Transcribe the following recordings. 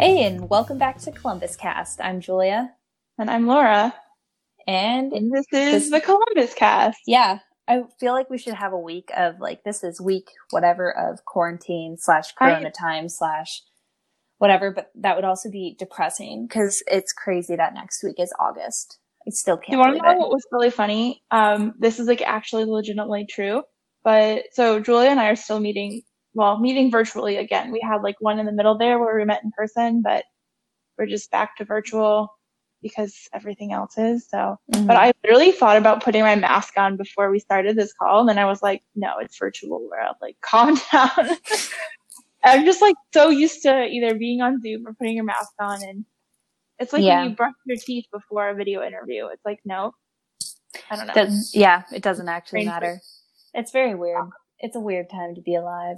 Hey, and welcome back to Columbus Cast. I'm Julia. And I'm Laura. And, and this is this, the Columbus Cast. Yeah. I feel like we should have a week of like this is week whatever of quarantine slash corona time slash whatever, but that would also be depressing because it's crazy that next week is August. I still can't. You want to know it. what was really funny? Um, this is like actually legitimately true. But so Julia and I are still meeting well, meeting virtually again. We had like one in the middle there where we met in person, but we're just back to virtual because everything else is. So, mm-hmm. but I literally thought about putting my mask on before we started this call. And then I was like, no, it's virtual world. Like, calm down. I'm just like so used to either being on Zoom or putting your mask on. And it's like yeah. when you brush your teeth before a video interview. It's like, no, I don't know. Does, yeah, it doesn't actually matter. It's very weird. It's a weird time to be alive.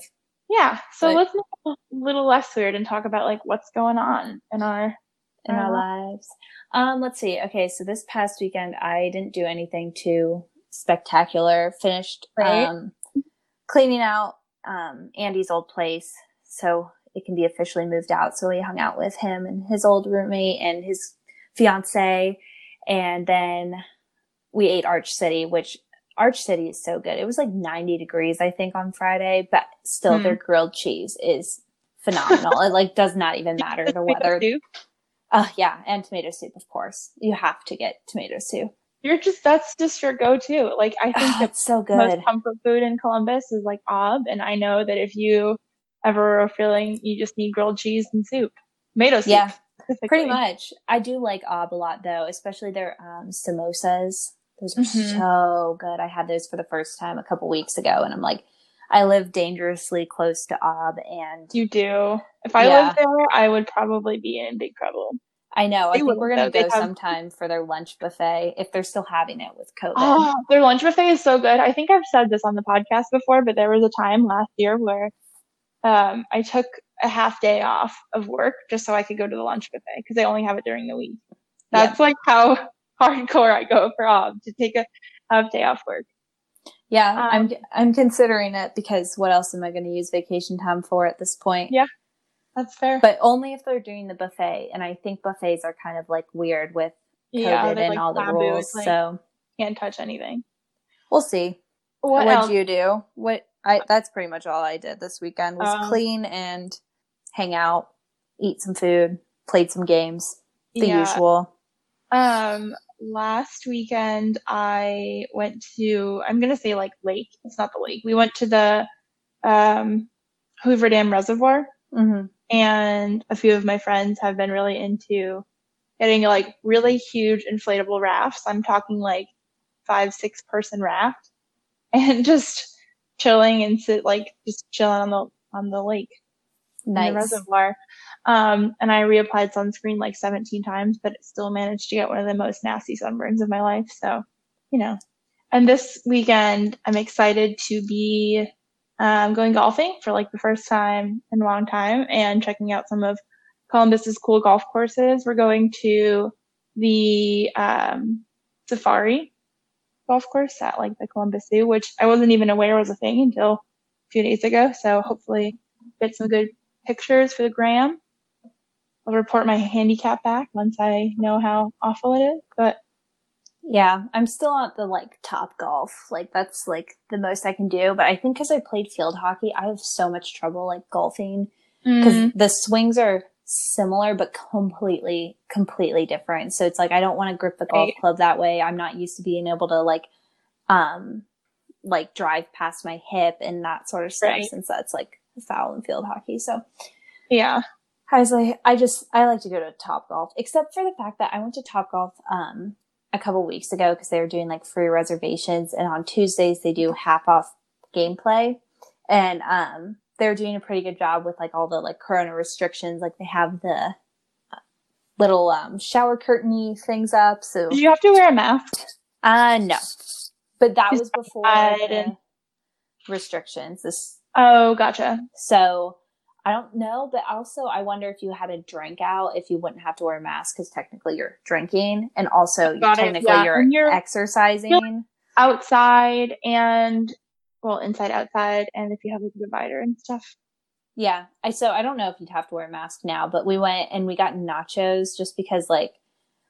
Yeah. So but, let's make a little less weird and talk about like what's going on in our in our lives. Um, let's see. Okay, so this past weekend I didn't do anything too spectacular. Finished right. um, cleaning out um, Andy's old place so it can be officially moved out. So we hung out with him and his old roommate and his fiance, and then we ate Arch City, which Arch City is so good. It was like 90 degrees, I think, on Friday, but still mm. their grilled cheese is phenomenal. it like does not even matter the weather. Uh, yeah, and tomato soup, of course. You have to get tomato soup. You're just that's just your go-to. Like I think oh, it's so good. Most comfort food in Columbus is like Aab, and I know that if you ever are feeling you just need grilled cheese and soup, tomato soup. Yeah, pretty much. I do like Aab a lot though, especially their um, samosas. Those are mm-hmm. so good. I had those for the first time a couple weeks ago, and I'm like, I live dangerously close to Aab, and you do. If I yeah. lived there, I would probably be in big trouble. I know. They I think we're gonna go have... sometime for their lunch buffet if they're still having it with COVID. Oh, their lunch buffet is so good. I think I've said this on the podcast before, but there was a time last year where um, I took a half day off of work just so I could go to the lunch buffet because they only have it during the week. That's yeah. like how hardcore I go for Aab to take a half day off work. Yeah, um, I'm I'm considering it because what else am I going to use vacation time for at this point? Yeah, that's fair. But only if they're doing the buffet, and I think buffets are kind of like weird with COVID yeah, and like all the rules. Like, so can't touch anything. We'll see. What did you do? What I that's pretty much all I did this weekend was um, clean and hang out, eat some food, played some games, the yeah. usual. Um, last weekend I went to I'm gonna say like lake. It's not the lake. We went to the um, Hoover Dam Reservoir, mm-hmm. and a few of my friends have been really into getting like really huge inflatable rafts. I'm talking like five six person raft, and just chilling and sit like just chilling on the on the lake, nice. the reservoir. Um, and I reapplied sunscreen like 17 times, but it still managed to get one of the most nasty sunburns of my life. So, you know, and this weekend I'm excited to be um, going golfing for like the first time in a long time and checking out some of Columbus's cool golf courses. We're going to the um, Safari golf course at like the Columbus Zoo, which I wasn't even aware was a thing until a few days ago. So hopefully get some good pictures for the gram. I'll report my handicap back once I know how awful it is. But yeah, I'm still at the like top golf. Like that's like the most I can do. But I think because I played field hockey, I have so much trouble like golfing because mm. the swings are similar but completely completely different. So it's like I don't want to grip the golf right. club that way. I'm not used to being able to like um like drive past my hip and that sort of stuff right. since that's like foul in field hockey. So yeah. I was like, I just, I like to go to Top Golf, except for the fact that I went to Top Golf, um, a couple weeks ago because they were doing like free reservations and on Tuesdays they do half off gameplay and, um, they're doing a pretty good job with like all the like corona restrictions. Like they have the uh, little, um, shower curtainy things up. So do you have to wear a mask? Uh, no, but that was before the restrictions. This, oh, gotcha. So, I don't know, but also I wonder if you had a drink out, if you wouldn't have to wear a mask because technically you're drinking, and also Got technically yeah. you're, you're, exercising outside and well inside outside, and if you have a divider and stuff. Yeah. I so I don't know if you'd have to wear a mask now, but we went and we got nachos just because like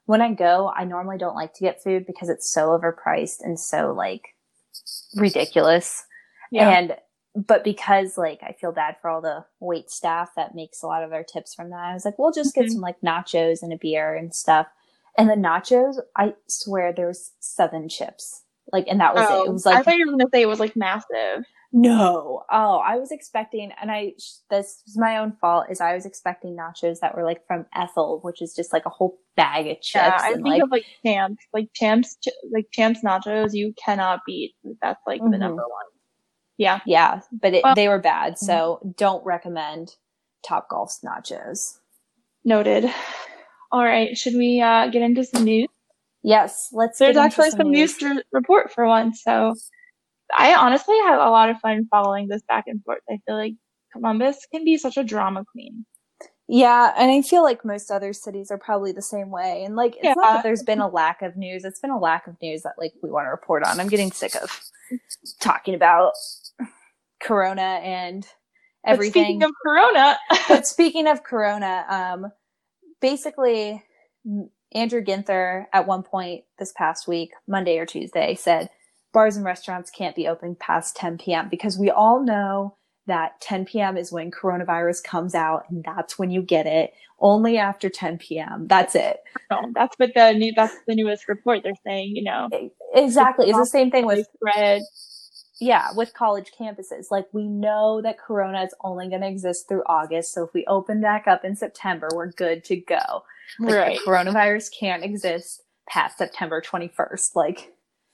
when I go, I normally don't like to get food because it's so overpriced and so like ridiculous. Yeah. And but because like I feel bad for all the wait staff that makes a lot of their tips from that, I was like, we'll just get mm-hmm. some like nachos and a beer and stuff. And the nachos, I swear there was seven chips. Like, and that was oh, it. It oh, was like I thought you were gonna say it was like massive. No. Oh, I was expecting, and I, this was my own fault, is I was expecting nachos that were like from Ethyl, which is just like a whole bag of chips. Yeah, I think like, of like champs, like champs, like champs nachos, you cannot beat. That's like mm-hmm. the number one. Yeah. Yeah. But it, well, they were bad. So mm-hmm. don't recommend Top Golf's nachos. Noted. All right. Should we uh, get into some news? Yes. Let's see. There's actually some, some news. news to report for once. So I honestly have a lot of fun following this back and forth. I feel like Columbus can be such a drama queen. Yeah, and I feel like most other cities are probably the same way. And like, it's yeah. not that there's been a lack of news; it's been a lack of news that like we want to report on. I'm getting sick of talking about Corona and everything. But speaking of Corona, but speaking of Corona, um, basically, Andrew Ginther at one point this past week, Monday or Tuesday, said bars and restaurants can't be open past 10 p.m. because we all know that 10 p.m. is when coronavirus comes out and that's when you get it. Only after 10 p.m. That's it. No, that's what the new that's the newest report they're saying, you know. Exactly. It's the same thing with spread. Yeah, with college campuses. Like we know that corona is only going to exist through August, so if we open back up in September, we're good to go. Like right. the coronavirus can't exist past September 21st. Like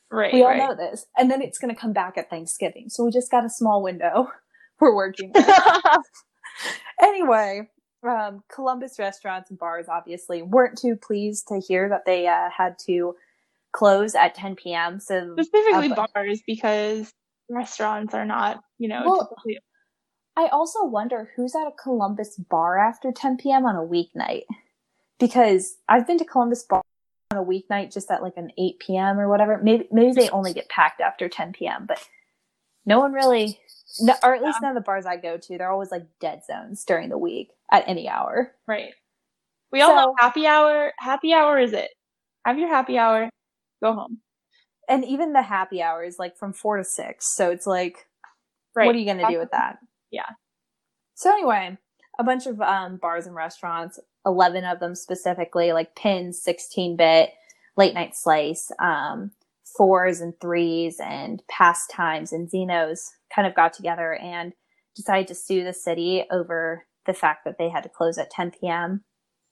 Right. We all right. know this. And then it's going to come back at Thanksgiving. So we just got a small window we're working anyway, um, Columbus restaurants and bars obviously weren't too pleased to hear that they uh, had to close at 10 p.m. So specifically uh, bars because restaurants are not, you know, well, typically. I also wonder who's at a Columbus bar after 10 p.m. on a weeknight because I've been to Columbus bar on a weeknight just at like an 8 p.m. or whatever. Maybe maybe they only get packed after 10 p.m. But no one really, no, or at least yeah. none of the bars I go to, they're always like dead zones during the week at any hour. Right. We all so, know happy hour. Happy hour is it. Have your happy hour. Go home. And even the happy hour is like from four to six. So it's like, right. what are you going to do with that? Yeah. So anyway, a bunch of um, bars and restaurants 11 of them specifically, like pins, 16 bit, late night slice, um, fours and threes and pastimes and Zeno's kind of got together and decided to sue the city over the fact that they had to close at 10 p.m.,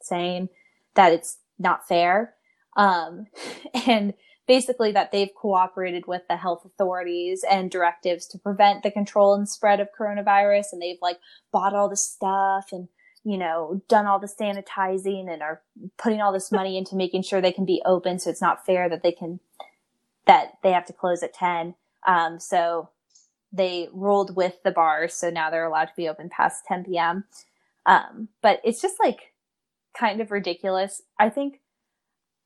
saying that it's not fair. Um, and basically that they've cooperated with the health authorities and directives to prevent the control and spread of coronavirus. And they've like bought all the stuff and you know, done all the sanitizing and are putting all this money into making sure they can be open. So it's not fair that they can, that they have to close at 10. Um, so they ruled with the bars. So now they're allowed to be open past 10 p.m. Um, but it's just like kind of ridiculous. I think,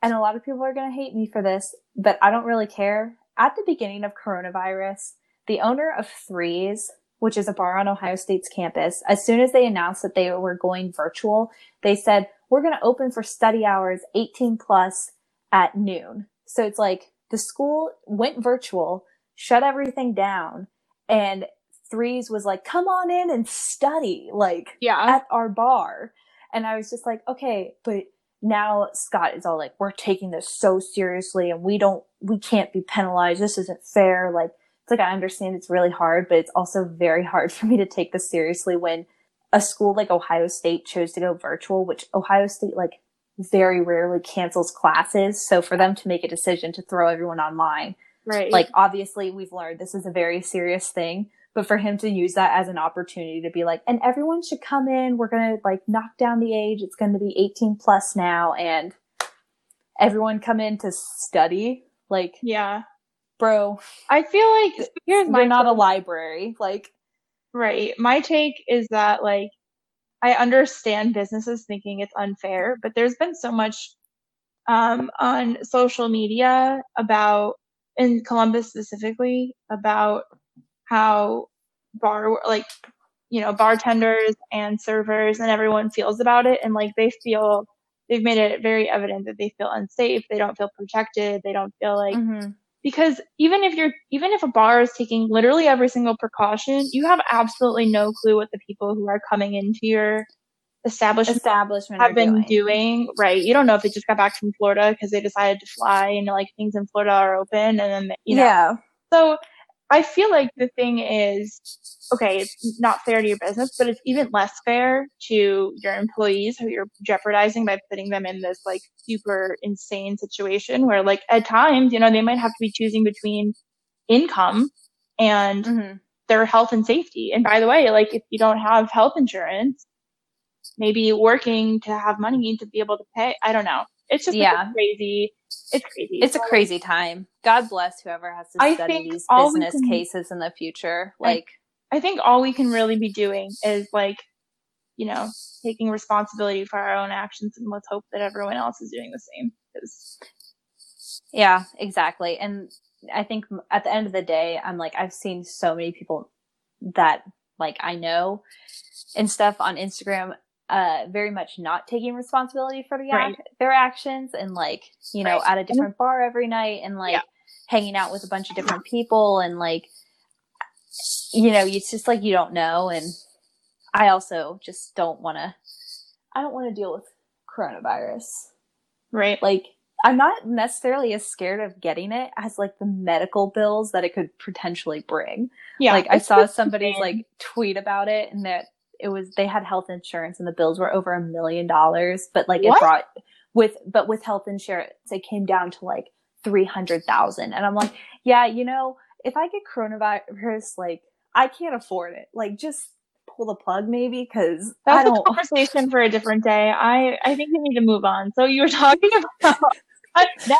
and a lot of people are going to hate me for this, but I don't really care. At the beginning of coronavirus, the owner of Threes which is a bar on Ohio State's campus, as soon as they announced that they were going virtual, they said, we're going to open for study hours 18 plus at noon. So it's like the school went virtual, shut everything down, and Threes was like, come on in and study, like yeah. at our bar. And I was just like, okay, but now Scott is all like, we're taking this so seriously and we don't, we can't be penalized. This isn't fair. Like, it's like I understand it's really hard, but it's also very hard for me to take this seriously when a school like Ohio State chose to go virtual, which Ohio State like very rarely cancels classes. So for them to make a decision to throw everyone online, right? Like obviously we've learned this is a very serious thing, but for him to use that as an opportunity to be like, and everyone should come in. We're gonna like knock down the age. It's going to be 18 plus now, and everyone come in to study. Like, yeah, bro. I feel like here's my not a library. Like, right. My take is that like I understand businesses thinking it's unfair, but there's been so much um, on social media about in Columbus specifically about how bar like you know, bartenders and servers and everyone feels about it. And like they feel, they've made it very evident that they feel unsafe. They don't feel protected. They don't feel like, mm-hmm. because even if you're, even if a bar is taking literally every single precaution, you have absolutely no clue what the people who are coming into your establishment, establishment have been doing. doing. Right. You don't know if they just got back from Florida because they decided to fly and like things in Florida are open and then, you know. Yeah. So I feel like the thing is, okay, it's not fair to your business, but it's even less fair to your employees who you're jeopardizing by putting them in this like super insane situation where like at times, you know, they might have to be choosing between income and mm-hmm. their health and safety. And by the way, like if you don't have health insurance, maybe working to have money to be able to pay, I don't know. It's just yeah. Like crazy it's crazy. It's a crazy time. God bless whoever has to study these business can, cases in the future. Like, I, I think all we can really be doing is like, you know, taking responsibility for our own actions, and let's hope that everyone else is doing the same. Because, yeah, exactly. And I think at the end of the day, I'm like, I've seen so many people that like I know and stuff on Instagram uh, very much not taking responsibility for the right. their actions and like you know right. at a different bar every night and like yeah. hanging out with a bunch of different people and like you know it's just like you don't know and I also just don't want to I don't want to deal with coronavirus right like I'm not necessarily as scared of getting it as like the medical bills that it could potentially bring. Yeah. Like I saw somebody's like tweet about it and that it was they had health insurance and the bills were over a million dollars, but like what? it brought with but with health insurance it came down to like three hundred thousand, and I'm like, yeah, you know, if I get coronavirus, like I can't afford it. Like just pull the plug maybe because that's a conversation for a different day. I I think we need to move on. So you were talking about. now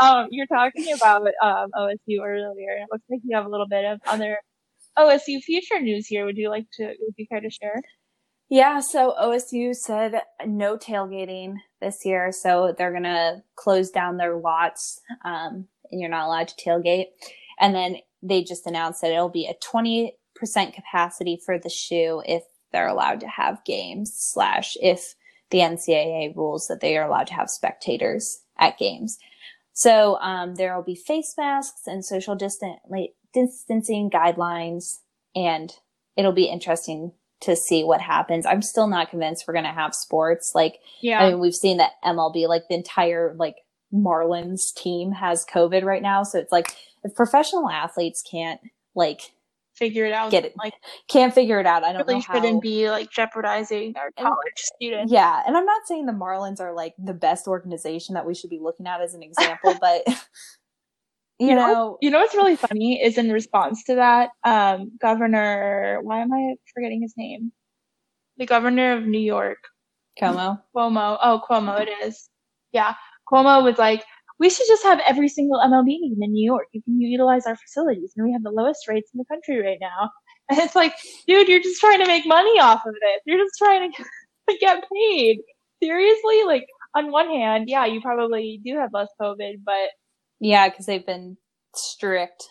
um, you're talking about um, OSU earlier. It looks like you have a little bit of other OSU future news here. Would you like to, would you care to share? Yeah, so OSU said no tailgating this year, so they're gonna close down their lots, um, and you're not allowed to tailgate. And then they just announced that it'll be a 20% capacity for the shoe if they're allowed to have games, slash if the NCAA rules that they are allowed to have spectators at games. So um, there will be face masks and social distant, like, distancing guidelines and it'll be interesting to see what happens. I'm still not convinced we're going to have sports. Like, yeah. I mean, we've seen that MLB, like the entire like Marlins team has COVID right now. So it's like if professional athletes can't like figure it out, get it, like can't figure it out. I don't really know how. shouldn't be like jeopardizing our college students. Yeah. And I'm not saying the Marlins are like the best organization that we should be looking at as an example, but you, you know, know, you know what's really funny is in response to that, um, Governor, why am I forgetting his name? The governor of New York. Cuomo. Cuomo. Oh, Cuomo, it is. Yeah. Cuomo was like, we should just have every single MLB game in New York. You can utilize our facilities, and we have the lowest rates in the country right now. And it's like, dude, you're just trying to make money off of this. You're just trying to get paid. Seriously? Like, on one hand, yeah, you probably do have less COVID, but yeah, because they've been strict.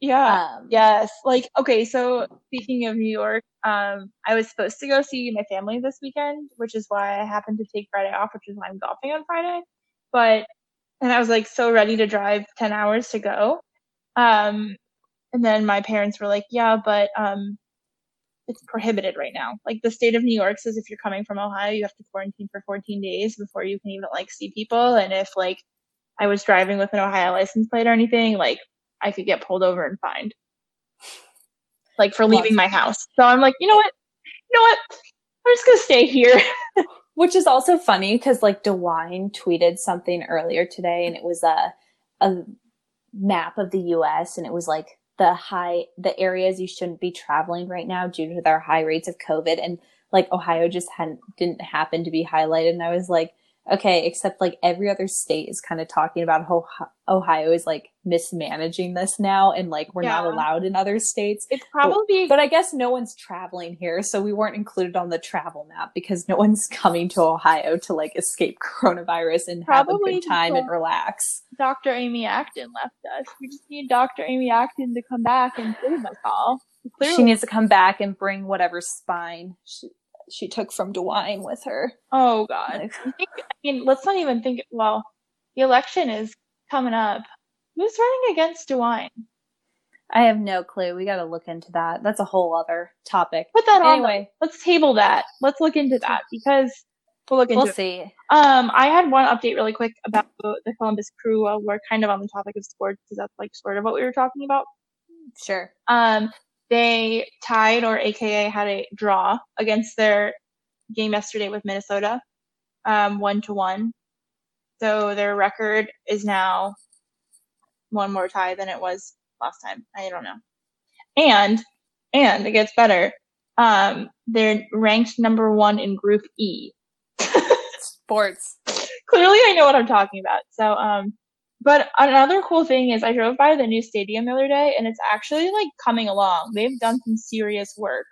Yeah. Um, yes. Like, okay, so speaking of New York, um, I was supposed to go see my family this weekend, which is why I happened to take Friday off, which is why I'm golfing on Friday. But, and I was like so ready to drive 10 hours to go. Um, and then my parents were like, yeah, but, um, it's prohibited right now. Like the state of New York says if you're coming from Ohio, you have to quarantine for 14 days before you can even like see people. And if like I was driving with an Ohio license plate or anything, like I could get pulled over and fined. Like for leaving my house. So I'm like, you know what? You know what? I'm just gonna stay here. Which is also funny because like DeWine tweeted something earlier today and it was a a map of the US and it was like the high the areas you shouldn't be traveling right now due to their high rates of COVID and like Ohio just hadn't didn't happen to be highlighted and I was like okay, except like every other state is kind of talking about how Ohio is like mismanaging this now and like we're yeah. not allowed in other states. It's probably, but, but, I guess no one's traveling here. So we weren't included on the travel map because no one's coming to Ohio to like escape coronavirus and have a good time and relax. Dr. Amy Acton left us. We just need Dr. Amy Acton to come back and save us all. Clearly. She needs to come back and bring whatever spine she, she took from DeWine with her. Oh God. Like, I, think, I mean, let's not even think. Well, the election is coming up. Who's running against DeWine? I have no clue. We got to look into that. That's a whole other topic. Put that anyway. on. Let's table that. Let's look into that because we'll look into. We'll see. Um, I had one update really quick about the Columbus Crew. While we're kind of on the topic of sports because that's like sort of what we were talking about. Sure. Um, they tied or AKA had a draw against their game yesterday with Minnesota, um, one to one. So their record is now one more tie than it was last time. I don't know. And and it gets better. Um, they're ranked number one in Group E. Sports. Clearly, I know what I'm talking about. So, um, but another cool thing is I drove by the new stadium the other day, and it's actually like coming along. They've done some serious work.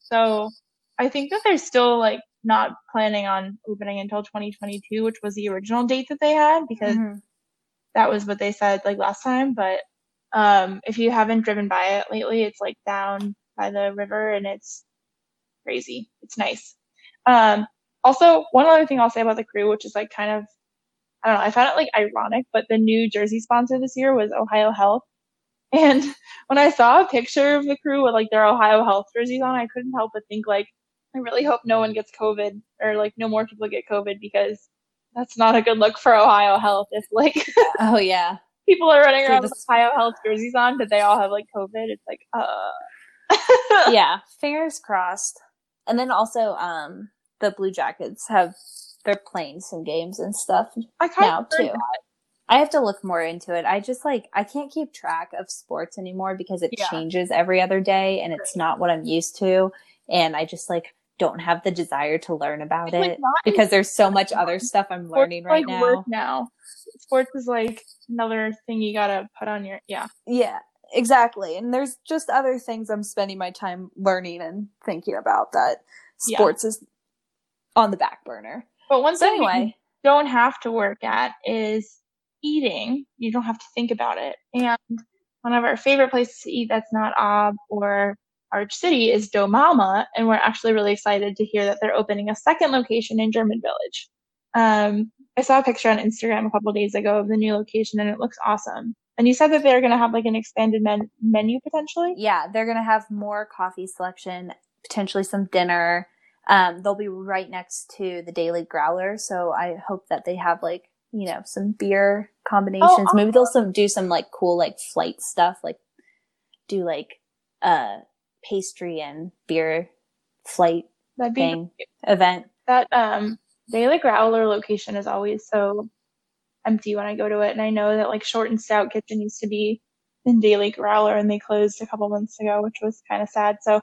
So, I think that they're still like not planning on opening until 2022, which was the original date that they had because mm-hmm. that was what they said like last time. But um, if you haven't driven by it lately, it's like down by the river and it's crazy. It's nice. Um, also, one other thing I'll say about the crew, which is like kind of, I don't know, I found it like ironic, but the new jersey sponsor this year was Ohio Health. And when I saw a picture of the crew with like their Ohio Health jerseys on, I couldn't help but think like, I really hope no one gets COVID or like no more people get COVID because that's not a good look for Ohio Health if like oh yeah people are running around with Ohio Health jerseys on, but they all have like COVID. It's like, uh. yeah, fingers crossed. And then also, um, the Blue Jackets have they're playing some games and stuff I now too. That. I have to look more into it. I just like I can't keep track of sports anymore because it yeah. changes every other day and it's not what I'm used to. And I just like don't have the desire to learn about it's it like because there's so much other stuff I'm learning right like now. now. Sports is like another thing you gotta put on your yeah. Yeah, exactly. And there's just other things I'm spending my time learning and thinking about that sports yeah. is on the back burner. But one so thing anyway, you don't have to work at is eating. You don't have to think about it. And one of our favorite places to eat that's not Aab or Arch City is Dough Mama, and we're actually really excited to hear that they're opening a second location in German Village. Um, I saw a picture on Instagram a couple days ago of the new location, and it looks awesome. And you said that they're going to have like an expanded men- menu potentially. Yeah, they're going to have more coffee selection, potentially some dinner. Um, they'll be right next to the Daily Growler, so I hope that they have like you know some beer combinations. Oh, awesome. Maybe they'll some do some like cool like flight stuff, like do like uh pastry and beer flight That'd be thing event. That um Daily Growler location is always so empty when I go to it, and I know that like Short and Stout Kitchen used to be in Daily Growler, and they closed a couple months ago, which was kind of sad. So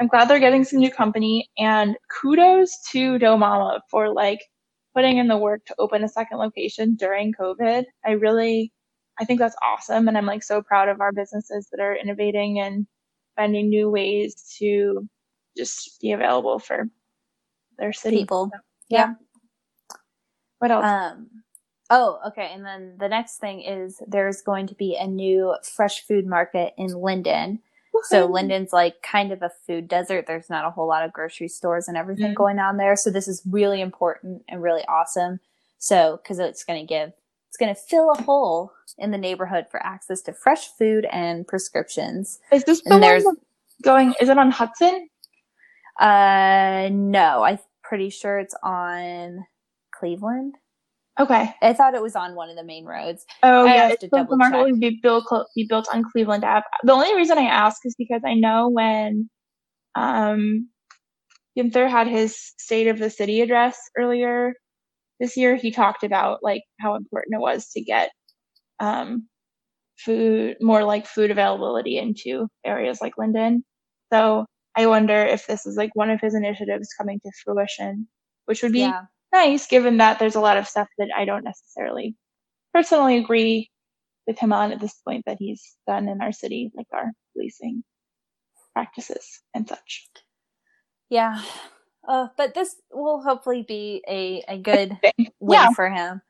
I'm glad they're getting some new company, and kudos to Dough Mama for like putting in the work to open a second location during COVID. I really, I think that's awesome, and I'm like so proud of our businesses that are innovating and finding new ways to just be available for their city. People. So, yeah. yeah. What else? Um, oh, okay. And then the next thing is there's going to be a new fresh food market in Linden. So Linden's like kind of a food desert. There's not a whole lot of grocery stores and everything mm-hmm. going on there. So this is really important and really awesome. So, cause it's going to give it's going to fill a hole in the neighborhood for access to fresh food and prescriptions. Is this the and one going? Is it on Hudson? Uh, no. I'm pretty sure it's on Cleveland. Okay. I thought it was on one of the main roads. Oh I yeah, it's the market will be built be built on Cleveland Ave. The only reason I ask is because I know when um Ginther had his State of the City address earlier this year he talked about like how important it was to get um, food more like food availability into areas like Linden. So I wonder if this is like one of his initiatives coming to fruition, which would be yeah. Nice given that there's a lot of stuff that I don't necessarily personally agree with him on at this point that he's done in our city, like our policing practices and such. Yeah, uh, but this will hopefully be a, a good win yeah. for him.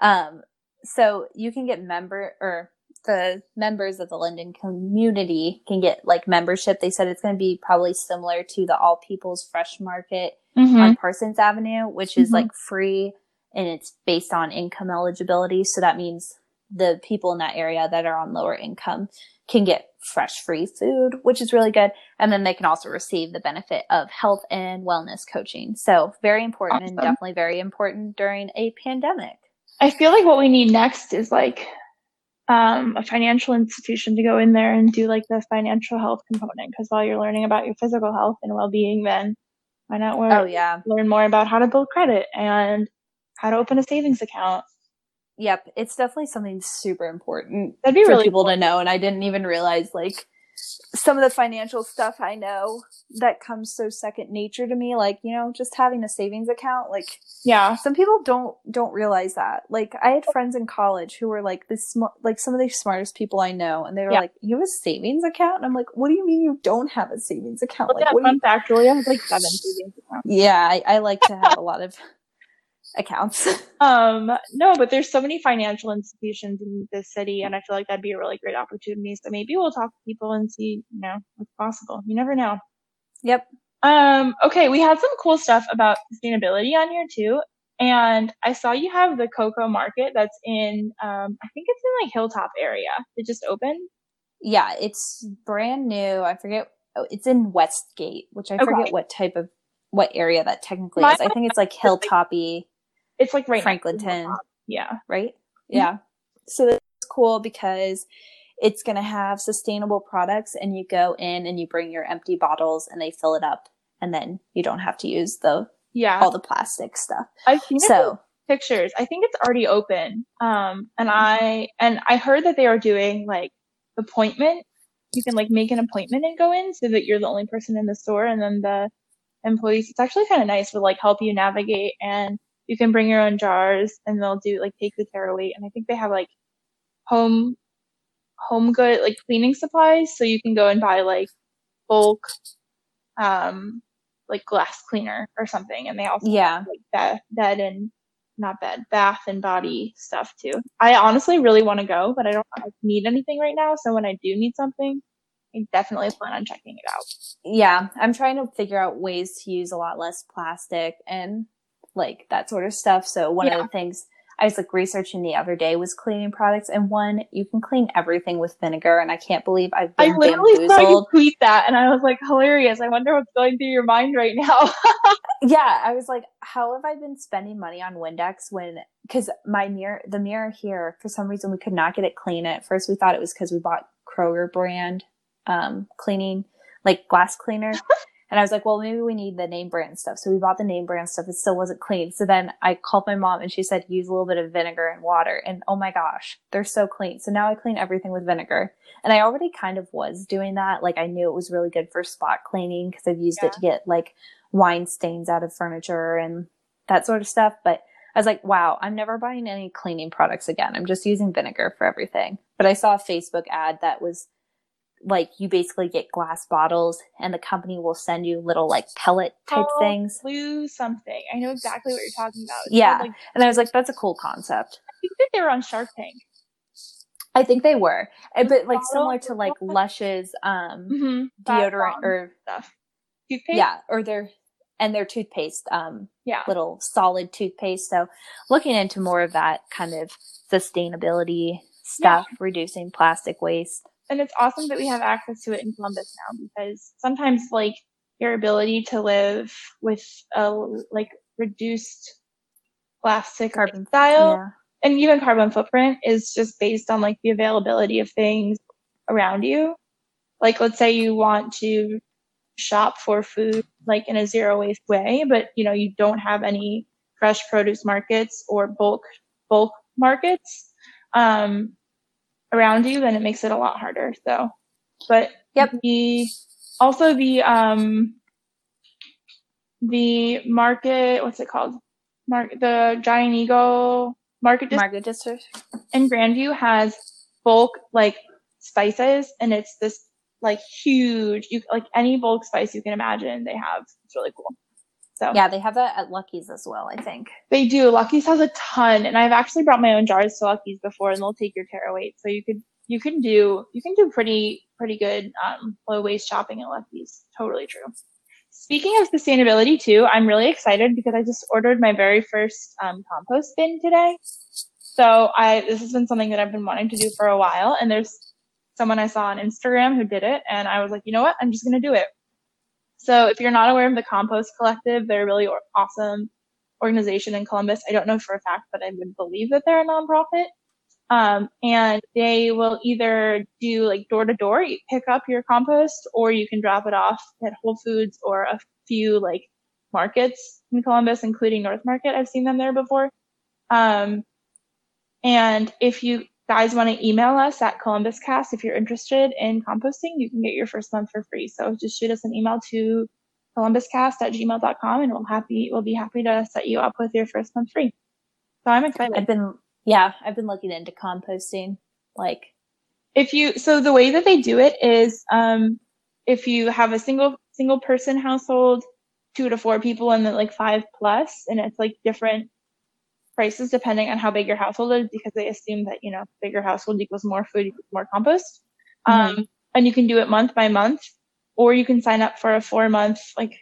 Um, so you can get member or the members of the Linden community can get like membership. They said it's going to be probably similar to the All People's Fresh Market mm-hmm. on Parsons Avenue, which is mm-hmm. like free and it's based on income eligibility. So that means the people in that area that are on lower income can get fresh free food, which is really good. And then they can also receive the benefit of health and wellness coaching. So very important awesome. and definitely very important during a pandemic. I feel like what we need next is like um, a financial institution to go in there and do like the financial health component. Because while you're learning about your physical health and well-being, then why not learn, oh, yeah. learn more about how to build credit and how to open a savings account Yep, it's definitely something super important That'd be for really people cool. to know. And I didn't even realize like some of the financial stuff I know that comes so second nature to me. Like you know, just having a savings account. Like yeah, some people don't don't realize that. Like I had friends in college who were like the smart, like some of the smartest people I know, and they were yeah. like, "You have a savings account?" And I'm like, "What do you mean you don't have a savings account?" Like, yeah, fun you- fact, Julia has like seven savings accounts. Yeah, I, I like to have a lot of accounts. um, no, but there's so many financial institutions in this city, and I feel like that'd be a really great opportunity. So maybe we'll talk to people and see, you know, what's possible. You never know. Yep. Um, okay, we had some cool stuff about sustainability on here too. And I saw you have the cocoa market that's in, um, I think it's in like Hilltop area. It just opened. Yeah, it's brand new. I forget. Oh, it's in Westgate, which I okay. forget what type of what area that technically My is. I think it's like Hilltopy. It's like right Franklinton. Yeah. Right? Mm-hmm. Yeah. So that's cool because it's going to have sustainable products and you go in and you bring your empty bottles and they fill it up and then you don't have to use the yeah all the plastic stuff. I've seen so pictures. I think it's already open. Um and I and I heard that they are doing like appointment. You can like make an appointment and go in so that you're the only person in the store and then the employees it's actually kind of nice to like help you navigate and you can bring your own jars and they'll do like take the care weight and i think they have like home home good like cleaning supplies. So you can go and buy like bulk um like glass cleaner or something. And they also yeah. have, like bed, bed and not bed bath and body stuff too. I honestly really want to go but i don't need anything right now. So when i do need something i definitely plan on checking it out. Yeah i'm trying to figure out ways to use a lot less plastic and like that sort of stuff. So one yeah. of the things I was like researching the other day was cleaning products, and one you can clean everything with vinegar, and I can't believe I've been I literally bamboozled. saw you tweet that, and I was like, hilarious. I wonder what's going through your mind right now. yeah, I was like, how have I been spending money on Windex when? Because my mirror, the mirror here, for some reason we could not get it clean. At first, we thought it was because we bought Kroger brand um, cleaning, like glass cleaner. And I was like, well, maybe we need the name brand stuff. So we bought the name brand stuff. It still wasn't clean. So then I called my mom and she said, use a little bit of vinegar and water. And oh my gosh, they're so clean. So now I clean everything with vinegar. And I already kind of was doing that. Like I knew it was really good for spot cleaning because I've used yeah. it to get like wine stains out of furniture and that sort of stuff. But I was like, wow, I'm never buying any cleaning products again. I'm just using vinegar for everything. But I saw a Facebook ad that was like you basically get glass bottles and the company will send you little like pellet type oh, things. Blue something. I know exactly what you're talking about. It's yeah. Called, like, and I was like, that's a cool concept. I think that they were on Shark Tank. I think they were. Eh, but like similar to like Lush's um mm-hmm. deodorant or stuff. Toothpaste? Yeah, or their and their toothpaste, um yeah. little solid toothpaste. So looking into more of that kind of sustainability stuff, yeah. reducing plastic waste and it's awesome that we have access to it in Columbus now because sometimes like your ability to live with a like reduced plastic carbon style yeah. and even carbon footprint is just based on like the availability of things around you. Like let's say you want to shop for food like in a zero waste way, but you know you don't have any fresh produce markets or bulk bulk markets. Um, around you, then it makes it a lot harder. So, but yep. The also the um the market what's it called? Mark the Giant Eagle market district, market district in Grandview has bulk like spices, and it's this like huge you like any bulk spice you can imagine they have. It's really cool. So yeah, they have that at Lucky's as well. I think they do. Lucky's has a ton, and I've actually brought my own jars to Lucky's before, and they'll take your tare weight, so you could you can do you can do pretty pretty good um, low waste shopping at Lucky's. Totally true. Speaking of sustainability too, I'm really excited because I just ordered my very first um, compost bin today. So I this has been something that I've been wanting to do for a while, and there's someone I saw on Instagram who did it, and I was like, you know what, I'm just gonna do it. So if you're not aware of the Compost Collective, they're a really awesome organization in Columbus. I don't know for a fact, but I would believe that they're a nonprofit. Um, and they will either do like door to door, pick up your compost, or you can drop it off at Whole Foods or a few like markets in Columbus, including North Market. I've seen them there before. Um, and if you guys want to email us at ColumbusCast if you're interested in composting, you can get your first month for free. So just shoot us an email to columbuscast at gmail.com and we'll happy we'll be happy to set you up with your first month free. So I'm excited. I've been yeah, I've been looking into composting. Like if you so the way that they do it is um if you have a single single person household, two to four people and then like five plus and it's like different prices depending on how big your household is because they assume that you know bigger household equals more food equals more compost mm-hmm. um, and you can do it month by month or you can sign up for a four month like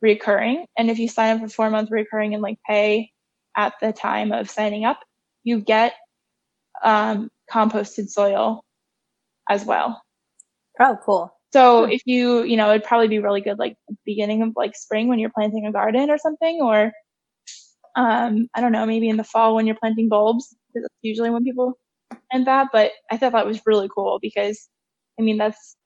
recurring and if you sign up for four month recurring and like pay at the time of signing up you get um, composted soil as well. Oh, cool. So if you, you know, it'd probably be really good like beginning of like spring when you're planting a garden or something, or um, I don't know, maybe in the fall when you're planting bulbs, because that's usually when people plant that. But I thought that was really cool because, I mean, that's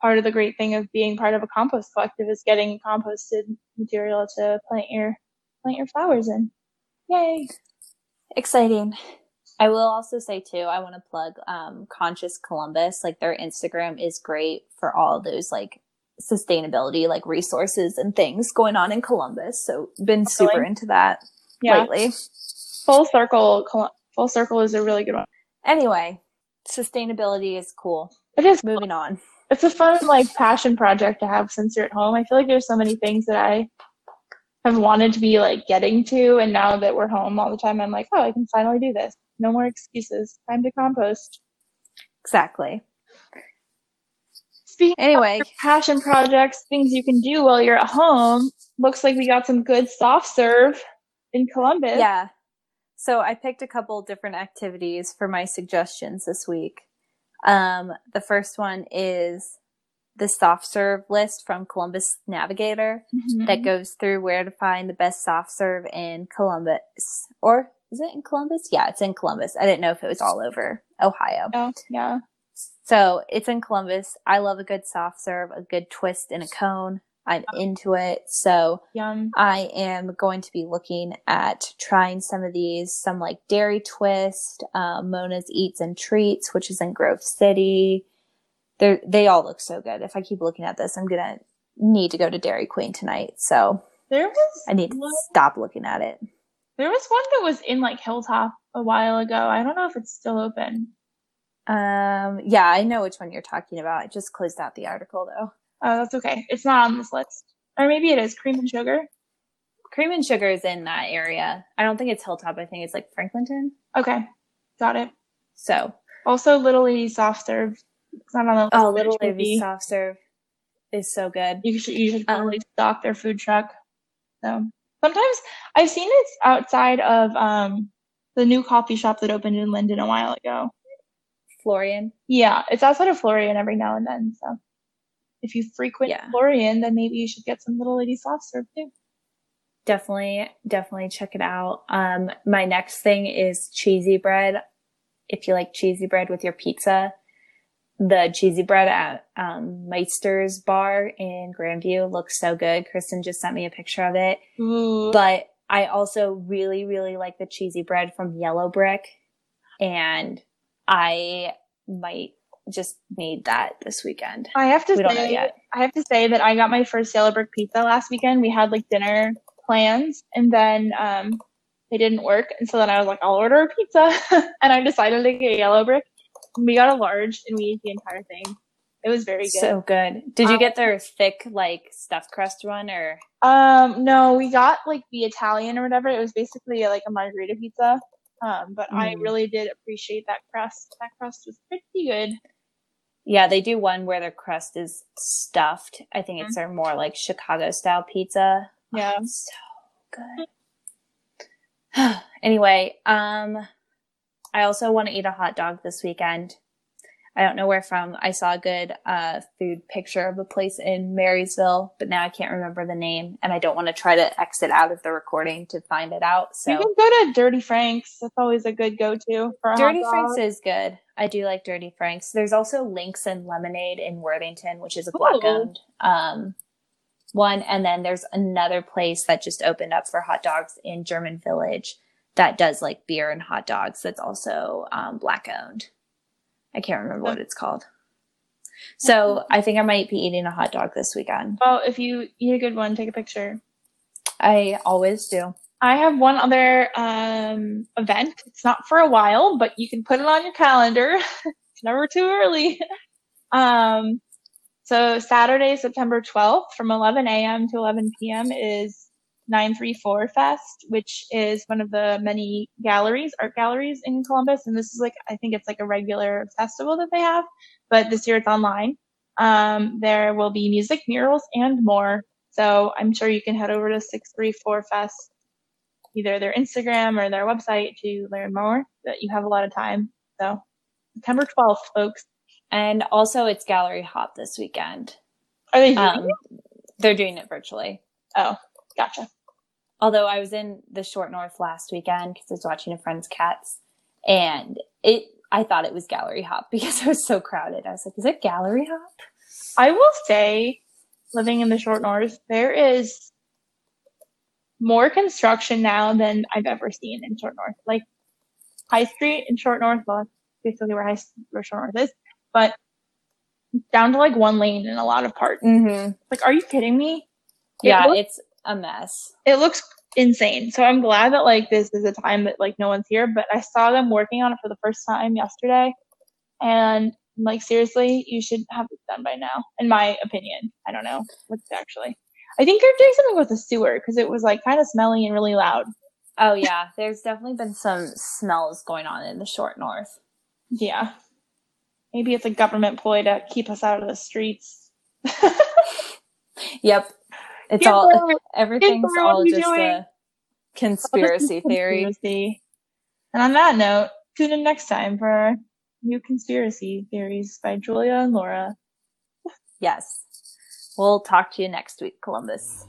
part of the great thing of being part of a compost collective is getting composted material to plant your plant your flowers in. Yay! Exciting. I will also say too, I want to plug um, Conscious Columbus. Like their Instagram is great for all those like sustainability like resources and things going on in Columbus. So been super into that yeah. lately. Full circle, full circle is a really good one. Anyway, sustainability is cool. It is moving on. It's a fun like passion project to have since you're at home. I feel like there's so many things that I have wanted to be like getting to and now that we're home all the time i'm like oh i can finally do this no more excuses time to compost exactly Speaking anyway passion projects things you can do while you're at home looks like we got some good soft serve in columbus yeah so i picked a couple different activities for my suggestions this week um, the first one is the soft serve list from Columbus Navigator mm-hmm. that goes through where to find the best soft serve in Columbus. Or is it in Columbus? Yeah, it's in Columbus. I didn't know if it was all over Ohio. Oh, yeah. So it's in Columbus. I love a good soft serve, a good twist in a cone. I'm into it. So Yum. I am going to be looking at trying some of these, some like Dairy Twist, uh, Mona's Eats and Treats, which is in Grove City they they all look so good. If I keep looking at this, I'm gonna need to go to Dairy Queen tonight. So there was I need one, to stop looking at it. There was one that was in like Hilltop a while ago. I don't know if it's still open. Um, yeah, I know which one you're talking about. I just closed out the article though. Oh, that's okay. It's not on this list. Or maybe it is cream and sugar. Cream and sugar is in that area. I don't think it's Hilltop. I think it's like Franklinton. Okay, got it. So also Little Lady soft serve it's not on the list. Oh, Little Lady soft serve is so good. You should you should probably um, stock their food truck. So sometimes I've seen it outside of um the new coffee shop that opened in Linden a while ago. Florian. Yeah, it's outside of Florian every now and then. So if you frequent yeah. Florian, then maybe you should get some Little Lady soft serve too. Definitely, definitely check it out. Um, my next thing is cheesy bread. If you like cheesy bread with your pizza, the cheesy bread at um, Meister's bar in Grandview looks so good. Kristen just sent me a picture of it. But I also really, really like the cheesy bread from Yellow Brick. And I might just need that this weekend. I have to we say, I have to say that I got my first Yellow Brick pizza last weekend. We had like dinner plans and then um, they didn't work. And so then I was like, I'll order a pizza. and I decided to get Yellow Brick we got a large and we ate the entire thing. It was very good. So good. Did you um, get their thick like stuffed crust one or? Um, no, we got like the Italian or whatever. It was basically like a margherita pizza. Um, but mm. I really did appreciate that crust. That crust was pretty good. Yeah, they do one where their crust is stuffed. I think it's mm-hmm. their more like Chicago style pizza. Yeah. Oh, so good. anyway, um I also want to eat a hot dog this weekend. I don't know where from. I saw a good uh, food picture of a place in Marysville, but now I can't remember the name, and I don't want to try to exit out of the recording to find it out. So you can go to Dirty Frank's. That's always a good go-to for Dirty Frank's is good. I do like Dirty Frank's. There's also Links and Lemonade in Worthington, which is a black-owned um, one, and then there's another place that just opened up for hot dogs in German Village that does like beer and hot dogs. That's also um, black-owned. I can't remember what it's called. So I think I might be eating a hot dog this weekend. Well, if you eat a good one, take a picture. I always do. I have one other um, event. It's not for a while, but you can put it on your calendar. it's never too early. um, so Saturday, September 12th from 11 a.m. to 11 p.m. is 934 Fest, which is one of the many galleries, art galleries in Columbus. And this is like, I think it's like a regular festival that they have, but this year it's online. Um, there will be music, murals, and more. So I'm sure you can head over to 634 Fest, either their Instagram or their website to learn more, but you have a lot of time. So September 12th, folks. And also it's gallery hop this weekend. Are they doing um, it? They're doing it virtually. Oh, gotcha. Although I was in the short north last weekend because I was watching a friend's cats and it, I thought it was gallery hop because it was so crowded. I was like, is it gallery hop? I will say, living in the short north, there is more construction now than I've ever seen in short north. Like High Street in short north, well, basically where High where short north is, but down to like one lane in a lot of parts. Mm-hmm. Like, are you kidding me? Yeah, it it's a mess. It looks insane. So I'm glad that like this is a time that like no one's here, but I saw them working on it for the first time yesterday and like seriously, you should have it done by now, in my opinion. I don't know what's actually. I think they're doing something with the sewer because it was like kind of smelly and really loud. Oh yeah, there's definitely been some smells going on in the short north. Yeah. Maybe it's a government ploy to keep us out of the streets. yep. It's all everything's all just doing? a conspiracy theory. Conspiracy. And on that note, tune in next time for new conspiracy theories by Julia and Laura. Yes. We'll talk to you next week, Columbus.